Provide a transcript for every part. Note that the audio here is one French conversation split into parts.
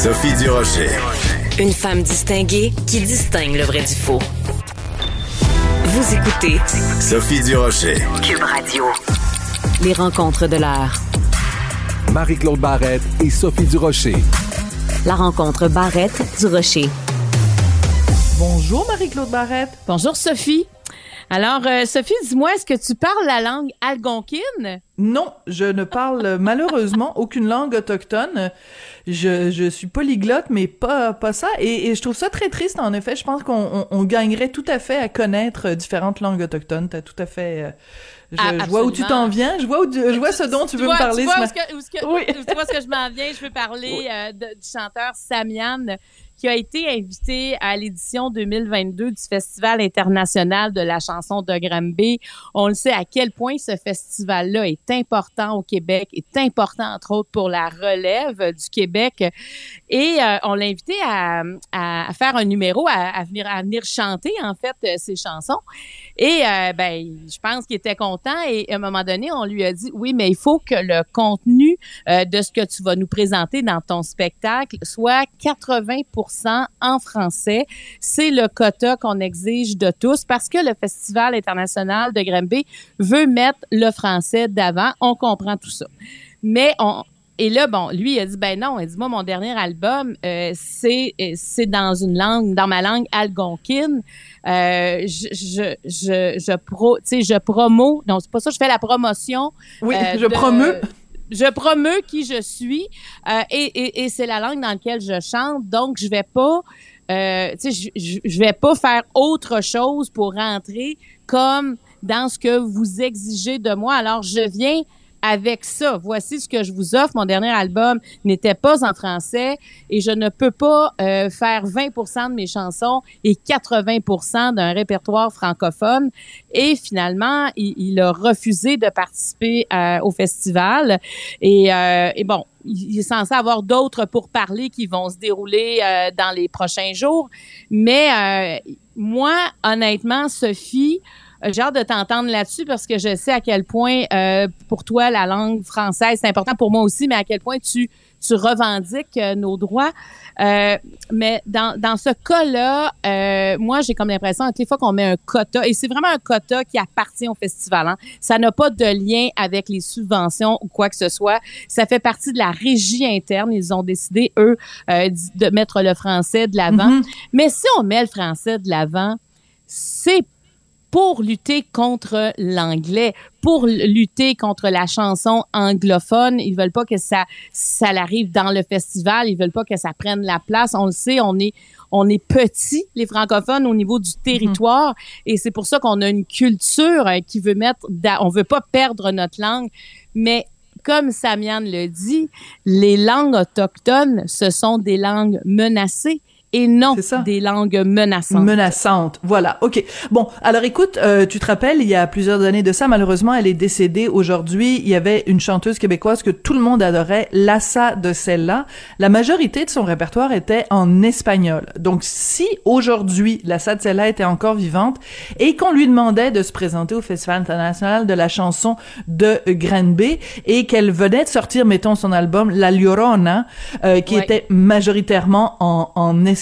Sophie Durocher. Une femme distinguée qui distingue le vrai du faux. Vous écoutez Sophie Durocher. Cube Radio. Les rencontres de l'heure. Marie-Claude Barrette et Sophie Durocher. La rencontre Barrette du Rocher. Bonjour Marie-Claude Barrette. Bonjour Sophie. Alors, euh, Sophie, dis-moi, est-ce que tu parles la langue algonquine? Non, je ne parle malheureusement aucune langue autochtone. Je, je suis polyglotte, mais pas, pas ça. Et, et je trouve ça très triste, en effet. Je pense qu'on on, gagnerait tout à fait à connaître différentes langues autochtones. T'as tout à fait... Euh, je, Ah, je vois où tu t'en viens. Je vois, où, je vois ce dont tu, veux vois, me parler. Tu vois, ce ma- que, où est-ce que- Oui. tu vois ce que je m'en viens? Je veux parler euh, de- du chanteur Samian qui a été invité à l'édition 2022 du Festival international de la chanson de Granby. On le sait à quel point ce festival-là est important au Québec, est important entre autres pour la relève du Québec. Et euh, on l'a invité à, faire un numéro, à, venir, à venir chanter en fait euh, ses chansons. Et euh, ben, je pense qu'il était content. Et à un moment donné, on lui a dit oui, mais il faut que le contenu de ce que tu vas nous présenter dans ton spectacle soit 80 en français. C'est le quota qu'on exige de tous parce que le Festival international de Granby veut mettre le français d'avant. On comprend tout ça. Mais on, et là, bon, lui, il a dit, ben non, il dit, moi, mon dernier album, euh, c'est, euh, c'est dans une langue, dans ma langue algonquine. Euh, je, je, je, je pro, tu sais, je promo, non, c'est pas ça, je fais la promotion. Oui, euh, je de- promeux. Je promeux qui je suis euh, et, et, et c'est la langue dans laquelle je chante. Donc, je vais pas, euh, tu sais, je, je, vais pas faire autre chose pour rentrer comme dans ce que vous exigez de moi. Alors, je viens avec ça. Voici ce que je vous offre. Mon dernier album n'était pas en français et je ne peux pas euh, faire 20% de mes chansons et 80% d'un répertoire francophone. Et finalement, il, il a refusé de participer euh, au festival. Et, euh, et bon, il est censé avoir d'autres pourparlers qui vont se dérouler euh, dans les prochains jours. Mais euh, moi, honnêtement, Sophie, j'ai hâte de t'entendre là-dessus parce que je sais à quel point euh, pour toi la langue française c'est important pour moi aussi, mais à quel point tu tu revendiques euh, nos droits. Euh, mais dans, dans ce cas-là, euh, moi j'ai comme l'impression toutes les fois qu'on met un quota et c'est vraiment un quota qui appartient au festival. Hein. Ça n'a pas de lien avec les subventions ou quoi que ce soit. Ça fait partie de la régie interne. Ils ont décidé eux euh, de mettre le français de l'avant. Mhm. Mais si on met le français de l'avant, c'est pour lutter contre l'anglais, pour lutter contre la chanson anglophone. Ils veulent pas que ça, ça l'arrive dans le festival. Ils veulent pas que ça prenne la place. On le sait, on est, on est petits, les francophones, au niveau du territoire. Et c'est pour ça qu'on a une culture euh, qui veut mettre, on veut pas perdre notre langue. Mais comme Samian le dit, les langues autochtones, ce sont des langues menacées et non des langues menaçantes. Menaçante. Voilà. OK. Bon, alors écoute, euh, tu te rappelles, il y a plusieurs années de ça, malheureusement, elle est décédée aujourd'hui. Il y avait une chanteuse québécoise que tout le monde adorait, Lassa de celle-là. La majorité de son répertoire était en espagnol. Donc, si aujourd'hui, Lassa de celle-là était encore vivante et qu'on lui demandait de se présenter au Festival international de la chanson de Granby et qu'elle venait de sortir, mettons, son album La Llorona, euh, qui Ouais. était majoritairement en, en espagnol,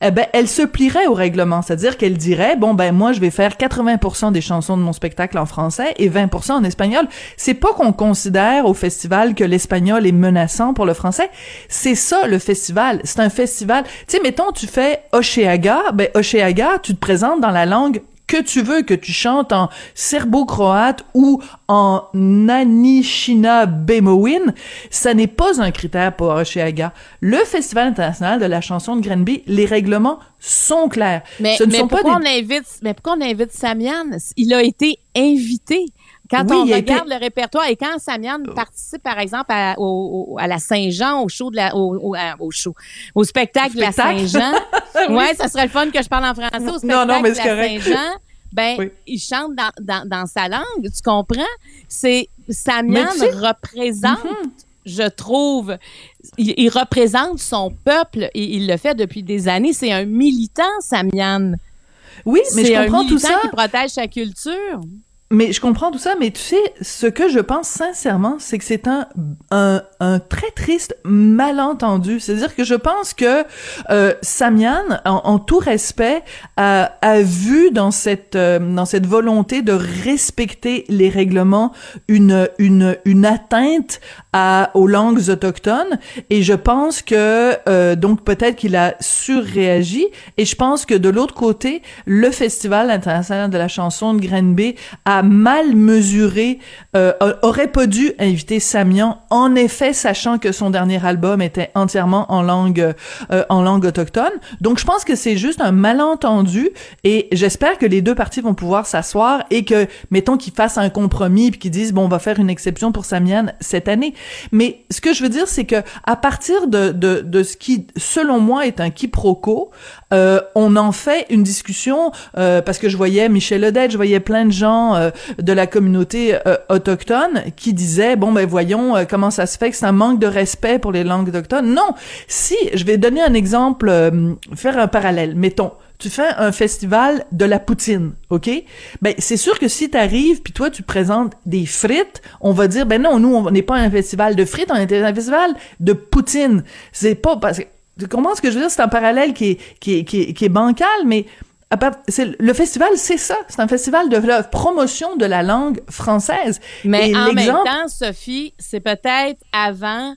eh ben, elle se plierait au règlement. C'est-à-dire qu'elle dirait, bon, ben, moi, je vais faire 80% des chansons de mon spectacle en français et 20% en espagnol. C'est pas qu'on considère au festival que l'espagnol est menaçant pour le français. C'est ça, le festival. C'est un festival. Tu sais, mettons, tu fais Oceaga, ben, Oceaga, tu te présentes dans la langue que tu veux, que tu chantes en serbo-croate ou en Anishina Bemowin, ça n'est pas un critère pour Oceaga. Le Festival international de la chanson de Granby, les règlements sont clairs. Mais, Ce ne mais sont pas pourquoi des... on invite, mais pourquoi on invite Samian? Il a été invité. Quand Oui, on regarde le répertoire et quand Samian participe, par exemple, à, au- au- à la Saint-Jean, au show de la, au, au, à- au show, au spectacle de la? Saint-Jean. ouais, ça serait le fun que je parle en français. Au spectacle Non, non, mais de la. Saint-Jean, ben, Oui. il chante dans, dans, dans sa langue. Tu comprends? C'est, Samian Mais tu sais- représente Mhm. je trouve, il, il représente son peuple et il le fait depuis des années. C'est un militant, Samian. Oui, mais C'est je un comprends tout militant ça. qui protège sa culture. Mais je comprends tout ça, mais tu sais, ce que je pense sincèrement, c'est que c'est un, un, un très triste malentendu. C'est-à-dire que je pense que euh, Samian, en, en, tout respect, a, a vu dans cette euh, dans cette volonté de respecter les règlements une une une atteinte à aux langues autochtones. Et je pense que euh, donc peut-être qu'il a surréagi. Et je pense que de l'autre côté, le Festival international de la chanson de Grenby a mal mesuré, euh, aurait pas dû inviter Samian, en effet, sachant que son dernier album était entièrement en langue, euh, en langue autochtone. Donc, je pense que c'est juste un malentendu et j'espère que les deux parties vont pouvoir s'asseoir et que, mettons, qu'ils fassent un compromis puis qu'ils disent, bon, on va faire une exception pour Samian cette année. Mais ce que je veux dire, c'est que à partir de, de, de ce qui, selon moi, est un quiproquo, euh, on en fait une discussion euh, parce que je voyais Michel Odette, je voyais plein de gens euh, de la communauté euh, autochtone qui disaient bon ben voyons comment ça se fait que c'est un manque de respect pour les langues autochtones. Non, si je vais donner un exemple, faire un parallèle. Mettons, tu fais un festival de la poutine, OK? Ben, c'est sûr que si t'arrives puis toi, tu présentes des frites, on va dire, ben non, nous, on n'est pas un festival de frites, on est un festival de poutine. C'est pas parce que, tu comprends ce que je veux dire? C'est un parallèle qui est, qui est, qui est, qui est bancal, mais le festival, c'est ça. C'est un festival de la promotion de la langue française. Mais en même temps, Sophie, c'est peut-être avant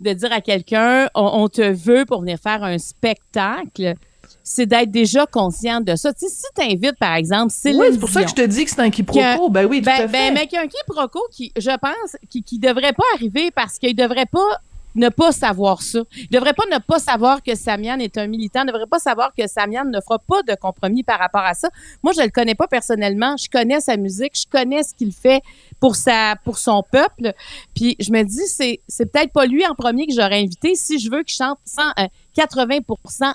de dire à quelqu'un, on, te veut pour venir faire un spectacle c'est d'être déjà consciente de ça. Tu sais, si t'invites, par exemple, Céline Oui, c'est pour ça que je te dis que c'est un quiproquo. ben oui, tout ben, à ben, fait. mais qu'il y a un quiproquo qui, je pense, qui, qui devrait pas arriver parce qu'il devrait pas ne pas savoir ça. Il devrait pas ne pas savoir que Samian est un militant, ne devrait pas savoir que Samian ne fera pas de compromis par rapport à ça. Moi, je le connais pas personnellement, je connais sa musique, je connais ce qu'il fait pour son peuple. Puis je me dis c'est c'est peut-être pas lui en premier que j'aurais invité si je veux qu'il chante sans euh, 80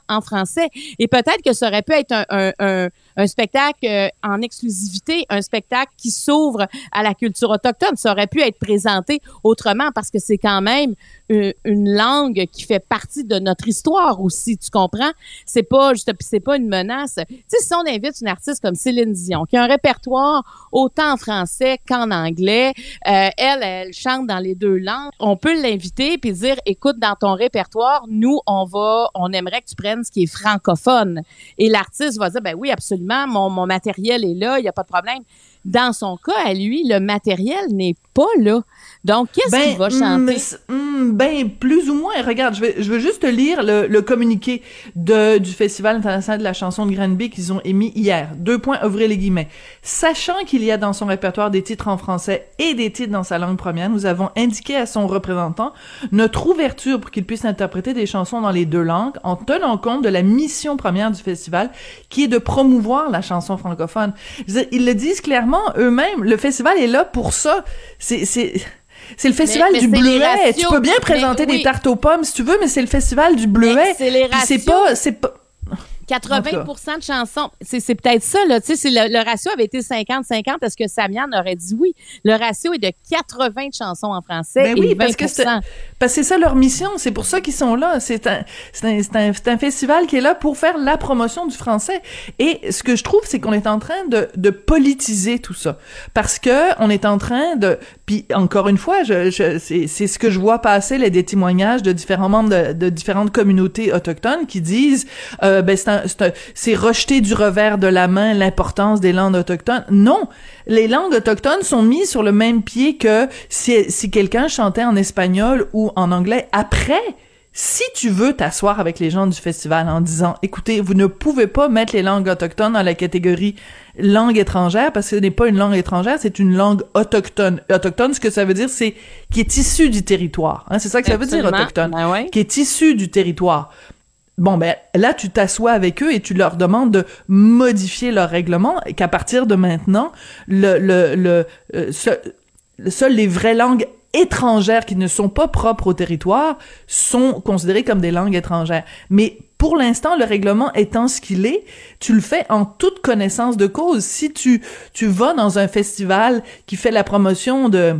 en français. Et peut-être que ça aurait pu être un, un, spectacle euh, en exclusivité, un spectacle qui s'ouvre à la culture autochtone. Ça aurait pu être présenté autrement parce que c'est quand même une, une, langue qui fait partie de notre histoire aussi, tu comprends? C'est pas juste, c'est pas une menace. Tu sais, si on invite une artiste comme Céline Dion, qui a un répertoire autant en français qu'en anglais, euh, elle, elle chante dans les deux langues, on peut l'inviter puis dire, écoute, dans ton répertoire, nous, on va on aimerait que tu prennes ce qui est francophone. Et l'artiste va dire, ben oui, absolument, mon, mon matériel est là, il n'y a pas de problème. Dans son cas, à lui, le matériel n'est pas là. Donc, qu'est-ce ben, qu'il va chanter? Mm, ben, plus ou moins. Regarde, je vais, je veux juste te lire le, le communiqué de, du Festival international de la chanson de Granby qu'ils ont émis hier. Deux points, ouvrez les guillemets. Sachant qu'il y a dans son répertoire des titres en français et des titres dans sa langue première, nous avons indiqué à son représentant notre ouverture pour qu'il puisse interpréter des chansons dans les deux langues en tenant compte de la mission première du festival qui est de promouvoir la chanson francophone. Ils le disent clairement eux-mêmes, le festival est là pour ça. C'est c'est le festival du bleuet. Tu peux bien présenter des tartes aux pommes si tu veux, mais c'est le festival du bleuet. C'est pas c'est pas 80% de chansons. C'est peut-être ça, là. Tu sais, le, ratio avait été 50-50. Est-ce que Samian aurait dit oui? Le ratio est de 80 de chansons en français ben oui, parce que c'est parce que c'est ça leur mission. C'est pour ça qu'ils sont là. C'est un, un, un, un, festival qui est là pour faire la promotion du français. Et ce que je trouve, c'est qu'on est en train de, de politiser tout ça. Parce que on est en train de... Puis, encore une fois, je, je c'est ce que je vois passer, les des témoignages de différents membres de, de différentes communautés autochtones qui disent, euh, ben, c'est c'est rejeter du revers de la main l'importance des langues autochtones. Non, les langues autochtones sont mises sur le même pied que si, si quelqu'un chantait en espagnol ou en anglais après. Si tu veux t'asseoir avec les gens du festival en disant, écoutez, vous ne pouvez pas mettre les langues autochtones dans la catégorie langue étrangère parce que ce n'est pas une langue étrangère, c'est une langue autochtone. Autochtone, ce que ça veut dire, c'est qui est issu du territoire. Hein, c'est ça que ça veut dire autochtone, ben qui est issu du territoire. Bon, ben là, tu t'assois avec eux et tu leur demandes de modifier leur règlement et qu'à partir de maintenant, le, le, le, euh, seules les vraies langues étrangères qui ne sont pas propres au territoire sont considérées comme des langues étrangères. Mais pour l'instant, le règlement étant ce qu'il est, tu le fais en toute connaissance de cause. Si tu, tu vas dans un festival qui fait la promotion de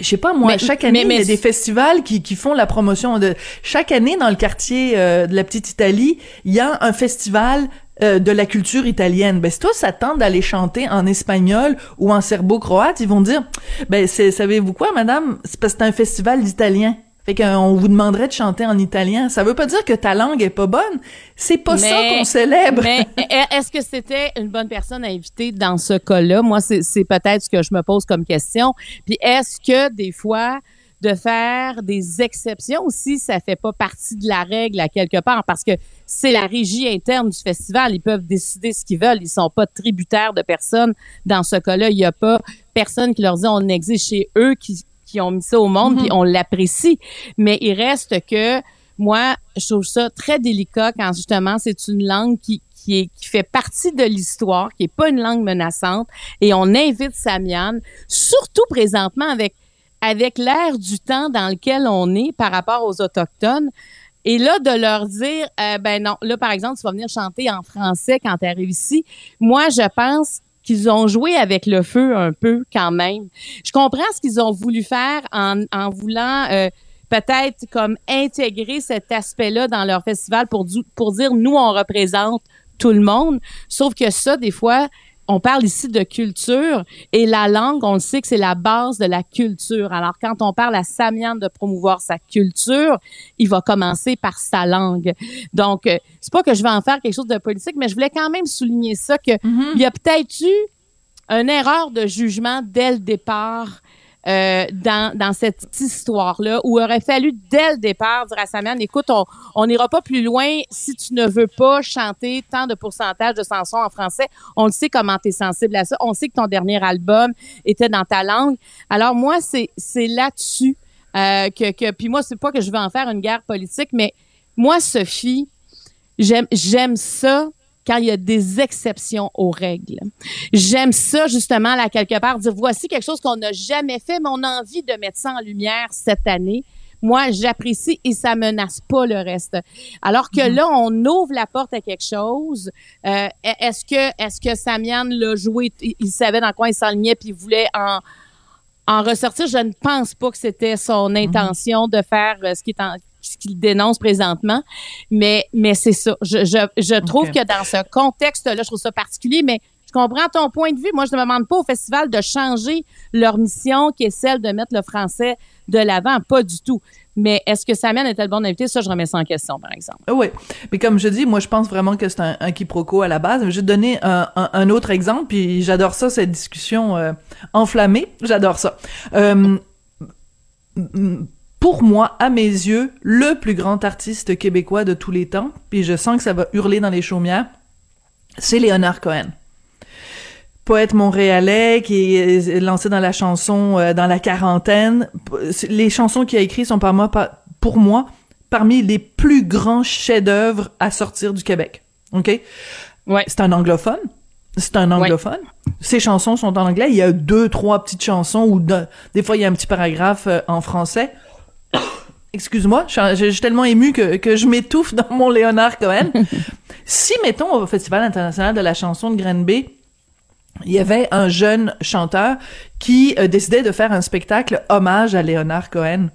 je sais pas moi, chaque année il y a des festivals qui, qui font la promotion de chaque année dans le quartier euh, de la petite Italie, il y a un festival euh, de la culture italienne. Ben, si toi, ça tente d'aller chanter en espagnol ou en serbo-croate, ils vont dire, ben, c'est, savez-vous quoi, madame? C'est parce que c'est un festival d'italien. Fait qu'on vous demanderait de chanter en italien. Ça veut pas dire que ta langue est pas bonne. C'est pas ça qu'on célèbre. Mais est-ce que c'était une bonne personne à inviter dans ce cas-là? Moi, c'est, peut-être ce que je me pose comme question. Puis est-ce que des fois, de faire des exceptions aussi, ça fait pas partie de la règle à quelque part? Parce que c'est la régie interne du festival. Ils peuvent décider ce qu'ils veulent. Ils sont pas tributaires de personne. Dans ce cas-là, il y a pas personne qui leur dit on existe chez eux qui, qui ont mis ça au monde puis mhm. on l'apprécie. Mais il reste que moi, je trouve ça très délicat quand justement c'est une langue qui, qui, est, qui fait partie de l'histoire, qui est pas une langue menaçante, et on invite Samian, surtout présentement avec avec l'air du temps dans lequel on est par rapport aux autochtones. Et là, de leur dire, euh, ben non, là, par exemple, tu vas venir chanter en français quand tu arrives ici. Moi, je pense qu'ils ont joué avec le feu un peu quand même. Je comprends ce qu'ils ont voulu faire en, voulant euh, peut-être comme intégrer cet aspect-là dans leur festival pour, pour dire, nous, on représente tout le monde. Sauf que ça, des fois, on parle ici de culture et la langue, on le sait que c'est la base de la culture. Alors, quand on parle à Samian de promouvoir sa culture, il va commencer par sa langue. Donc, euh, c'est pas que je vais en faire quelque chose de politique, mais je voulais quand même souligner ça que il y a peut-être eu une erreur de jugement dès le départ euh, dans, dans cette histoire-là, où il aurait fallu dès le départ dire à Samian, écoute, on n'ira pas plus loin si tu ne veux pas chanter tant de pourcentage de chansons en français. On le sait comment tu es sensible à ça. On sait que ton dernier album était dans ta langue. Alors moi, c'est là-dessus euh, que, que... Puis moi, c'est pas que je veux en faire une guerre politique, mais moi, Sophie, j'aime ça quand il y a des exceptions aux règles. J'aime ça justement là quelque part dire voici quelque chose qu'on n'a jamais fait, mais on a envie de mettre ça en lumière cette année. Moi, j'apprécie et ça menace pas le reste. Alors que mhm. là, on ouvre la porte à quelque chose. Euh, est-ce que est-ce que Samian l'a joué? Il, savait dans quoi il s'enlignait puis il voulait en en ressortir, je ne pense pas que c'était son mhm. intention de faire euh, ce qui est en, ce qu'il dénonce présentement. Mais, mais c'est ça. Je, je, je trouve que dans ce contexte-là, je trouve ça particulier, mais je comprends ton point de vue. Moi, je ne demande pas au festival de changer leur mission, qui est celle de mettre le français de l'avant. Pas du tout. Mais est-ce que Samuel était le bon invité? Ça, je remets ça en question, par exemple. Oui. Mais comme je dis, moi, je pense vraiment que c'est un, un, quiproquo à la base. Je vais te donner un, un, autre exemple, puis j'adore ça, cette discussion euh, enflammée. J'adore ça. Euh, pour moi, à mes yeux, le plus grand artiste québécois de tous les temps, puis je sens que ça va hurler dans les chaumières, c'est Léonard Cohen. Poète montréalais qui est lancé dans la chanson euh, dans la quarantaine. Les chansons qu'il a écrites sont par moi, pour moi parmi les plus grands chefs-d'œuvre à sortir du Québec. OK? Ouais. C'est un anglophone. C'est un anglophone. Ses chansons sont en anglais. Il y a deux, trois petites chansons où des fois il y a un petit paragraphe euh, en français. Excuse-moi, je, suis tellement ému que, que je m'étouffe dans mon Léonard Cohen. si, mettons, au Festival international de la chanson de Granby, il y avait un jeune chanteur qui euh, décidait de faire un spectacle hommage à Léonard Cohen.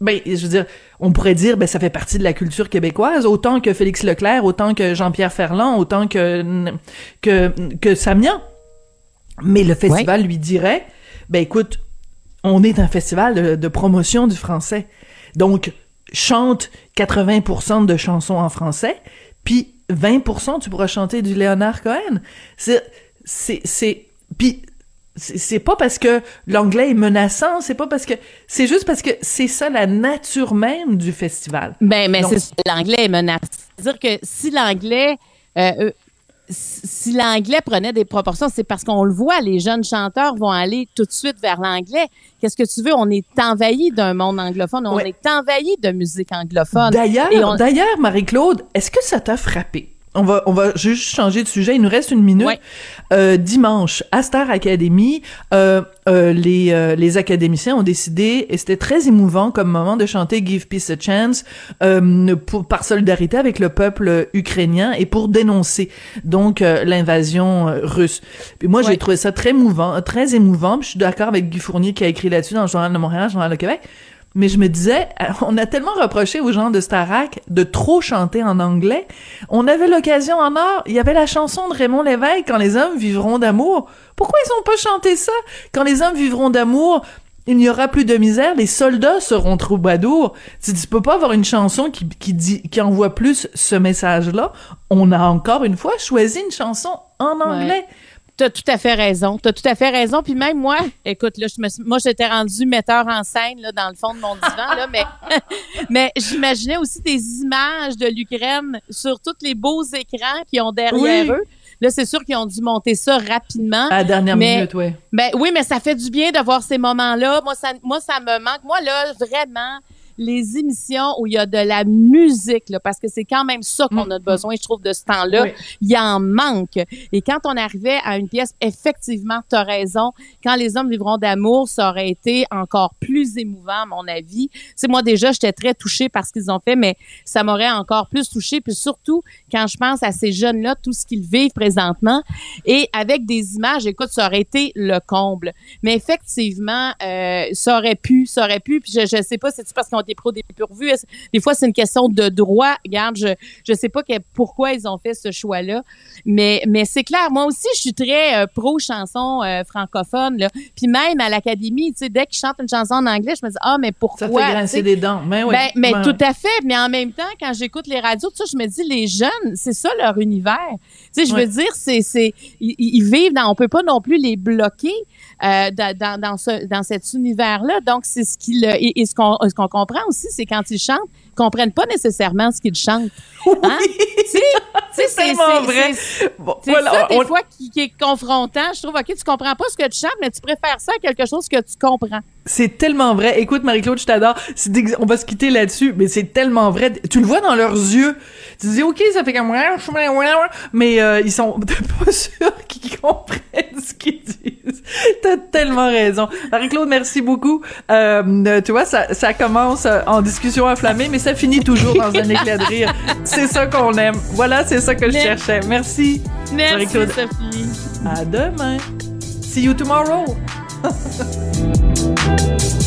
Ben, je veux dire, on pourrait dire, ben, ça fait partie de la culture québécoise, autant que Félix Leclerc, autant que Jean-Pierre Ferland, autant que, que, que Samian. Mais le festival lui dirait, ben, écoute, on est un festival de, promotion du français. Donc, chante 80% de chansons en français, puis 20% tu pourras chanter du Léonard Cohen. C'est, c'est, c'est, puis c'est pas parce que l'anglais est menaçant, c'est pas parce que c'est juste parce que c'est ça la nature même du festival. Ben mais c'est l'anglais est menaçant. C'est-à-dire que si l'anglais euh si l'anglais prenait des proportions, c'est parce qu'on le voit, les jeunes chanteurs vont aller tout de suite vers l'anglais. Qu'est-ce que tu veux? On est envahi d'un monde anglophone, on est envahi de musique anglophone. D'ailleurs, d'ailleurs, Marie-Claude, est-ce que ça t'a frappé? On va, on va juste changer de sujet. Il nous reste une minute. Euh, dimanche, à Star Academy, euh, euh, les, euh, les académiciens ont décidé, et c'était très émouvant comme moment, de chanter Give Peace a Chance euh, pour, par solidarité avec le peuple ukrainien et pour dénoncer donc l'invasion russe. Puis moi, j'ai trouvé ça très émouvant, très émouvant. je suis d'accord avec Guy Fournier qui a écrit là-dessus dans le Journal de Montréal, le Journal de Québec. Mais je me disais, on a tellement reproché aux gens de Starac de trop chanter en anglais. On avait l'occasion en or. Il y avait la chanson de Raymond Lévesque, Quand les hommes vivront d'amour. Pourquoi ils ont pas chanté ça? Quand les hommes vivront d'amour, il n'y aura plus de misère, les soldats seront troubadours. Tu, tu peux pas avoir une chanson qui, qui dit, qui envoie plus ce message-là. On a encore une fois choisi une chanson en anglais. T'as tout à fait raison. T'as tout à fait raison. Puis même moi, écoute, là, je me, moi, j'étais rendue metteur en scène là, dans le fond de mon divan, là, mais, mais j'imaginais aussi des images de l'Ukraine sur tous les beaux écrans qui ont derrière eux. Là, c'est sûr qu'ils ont dû monter ça rapidement. À la dernière minute, oui. Ben oui, mais ça fait du bien de voir ces moments-là. Moi, ça, moi, ça me manque. Moi, là, vraiment, les émissions où il y a de la musique, là, parce que c'est quand même ça qu'on a Mm. besoin, je trouve, de ce temps-là. Oui. Il y en manque. Et quand on arrivait à une pièce, effectivement, tu as raison, quand les hommes vivront d'amour, ça aurait été encore plus émouvant, à mon avis. C'est moi déjà, j'étais très touchée par ce qu'ils ont fait, mais ça m'aurait encore plus touchée. Puis surtout, quand je pense à ces jeunes-là, tout ce qu'ils vivent présentement, et avec des images, écoute, ça aurait été le comble. Mais effectivement, euh, ça aurait pu, ça aurait pu. Puis je, je sais pas, c'est parce qu'ils ont été pro dépourvus. Des fois, c'est une question de droit. Regarde, je je sais pas que, pourquoi ils ont fait ce choix-là, mais mais c'est clair. Moi aussi, je suis très euh, pro chanson euh, francophone. Là. Puis même à l'académie, tu sais, dès qu'ils chantent une chanson en anglais, je me dis ah mais pourquoi Ça fait tu grincer sais? des dents. Ben oui. Ben, mais Ben tout à fait. Mais en même temps, quand j'écoute les radios, tout ça, je me dis, les jeunes, c'est ça leur univers. Tu sais, je Ouais. veux dire, c'est, c'est, ils, ils vivent dans, on peut pas non plus les bloquer euh, dans, dans, ce, dans cet univers-là. Donc, c'est ce qu'ils, et, et ce qu'on, ce qu'on comprend aussi, c'est quand ils chantent, ils comprennent pas nécessairement ce qu'ils chantent. Hein? Sais, C'est tellement vrai. Bon, c'est voilà, ça, des on- fois, qui, qui est confrontant. Je trouve, OK, tu comprends pas ce que tu chantes, mais tu préfères ça à quelque chose que tu comprends. C'est tellement vrai. Écoute, Marie-Claude, je t'adore. On va se quitter là-dessus, mais c'est tellement vrai. Tu le vois dans leurs yeux. Tu te dis, OK, ça fait comme... Mais euh, ils sont pas sûrs qu'ils comprennent ce qu'ils disent. T'as tellement raison. Marie-Claude, merci beaucoup. Euh, tu vois, ça, ça commence euh, en discussion enflammée, mais ça finit toujours dans un éclat de rire. C'est ça qu'on aime. Voilà, c'est ça que je cherchais. Merci. Merci, Marie-Claude. Sophie. À demain. See you tomorrow.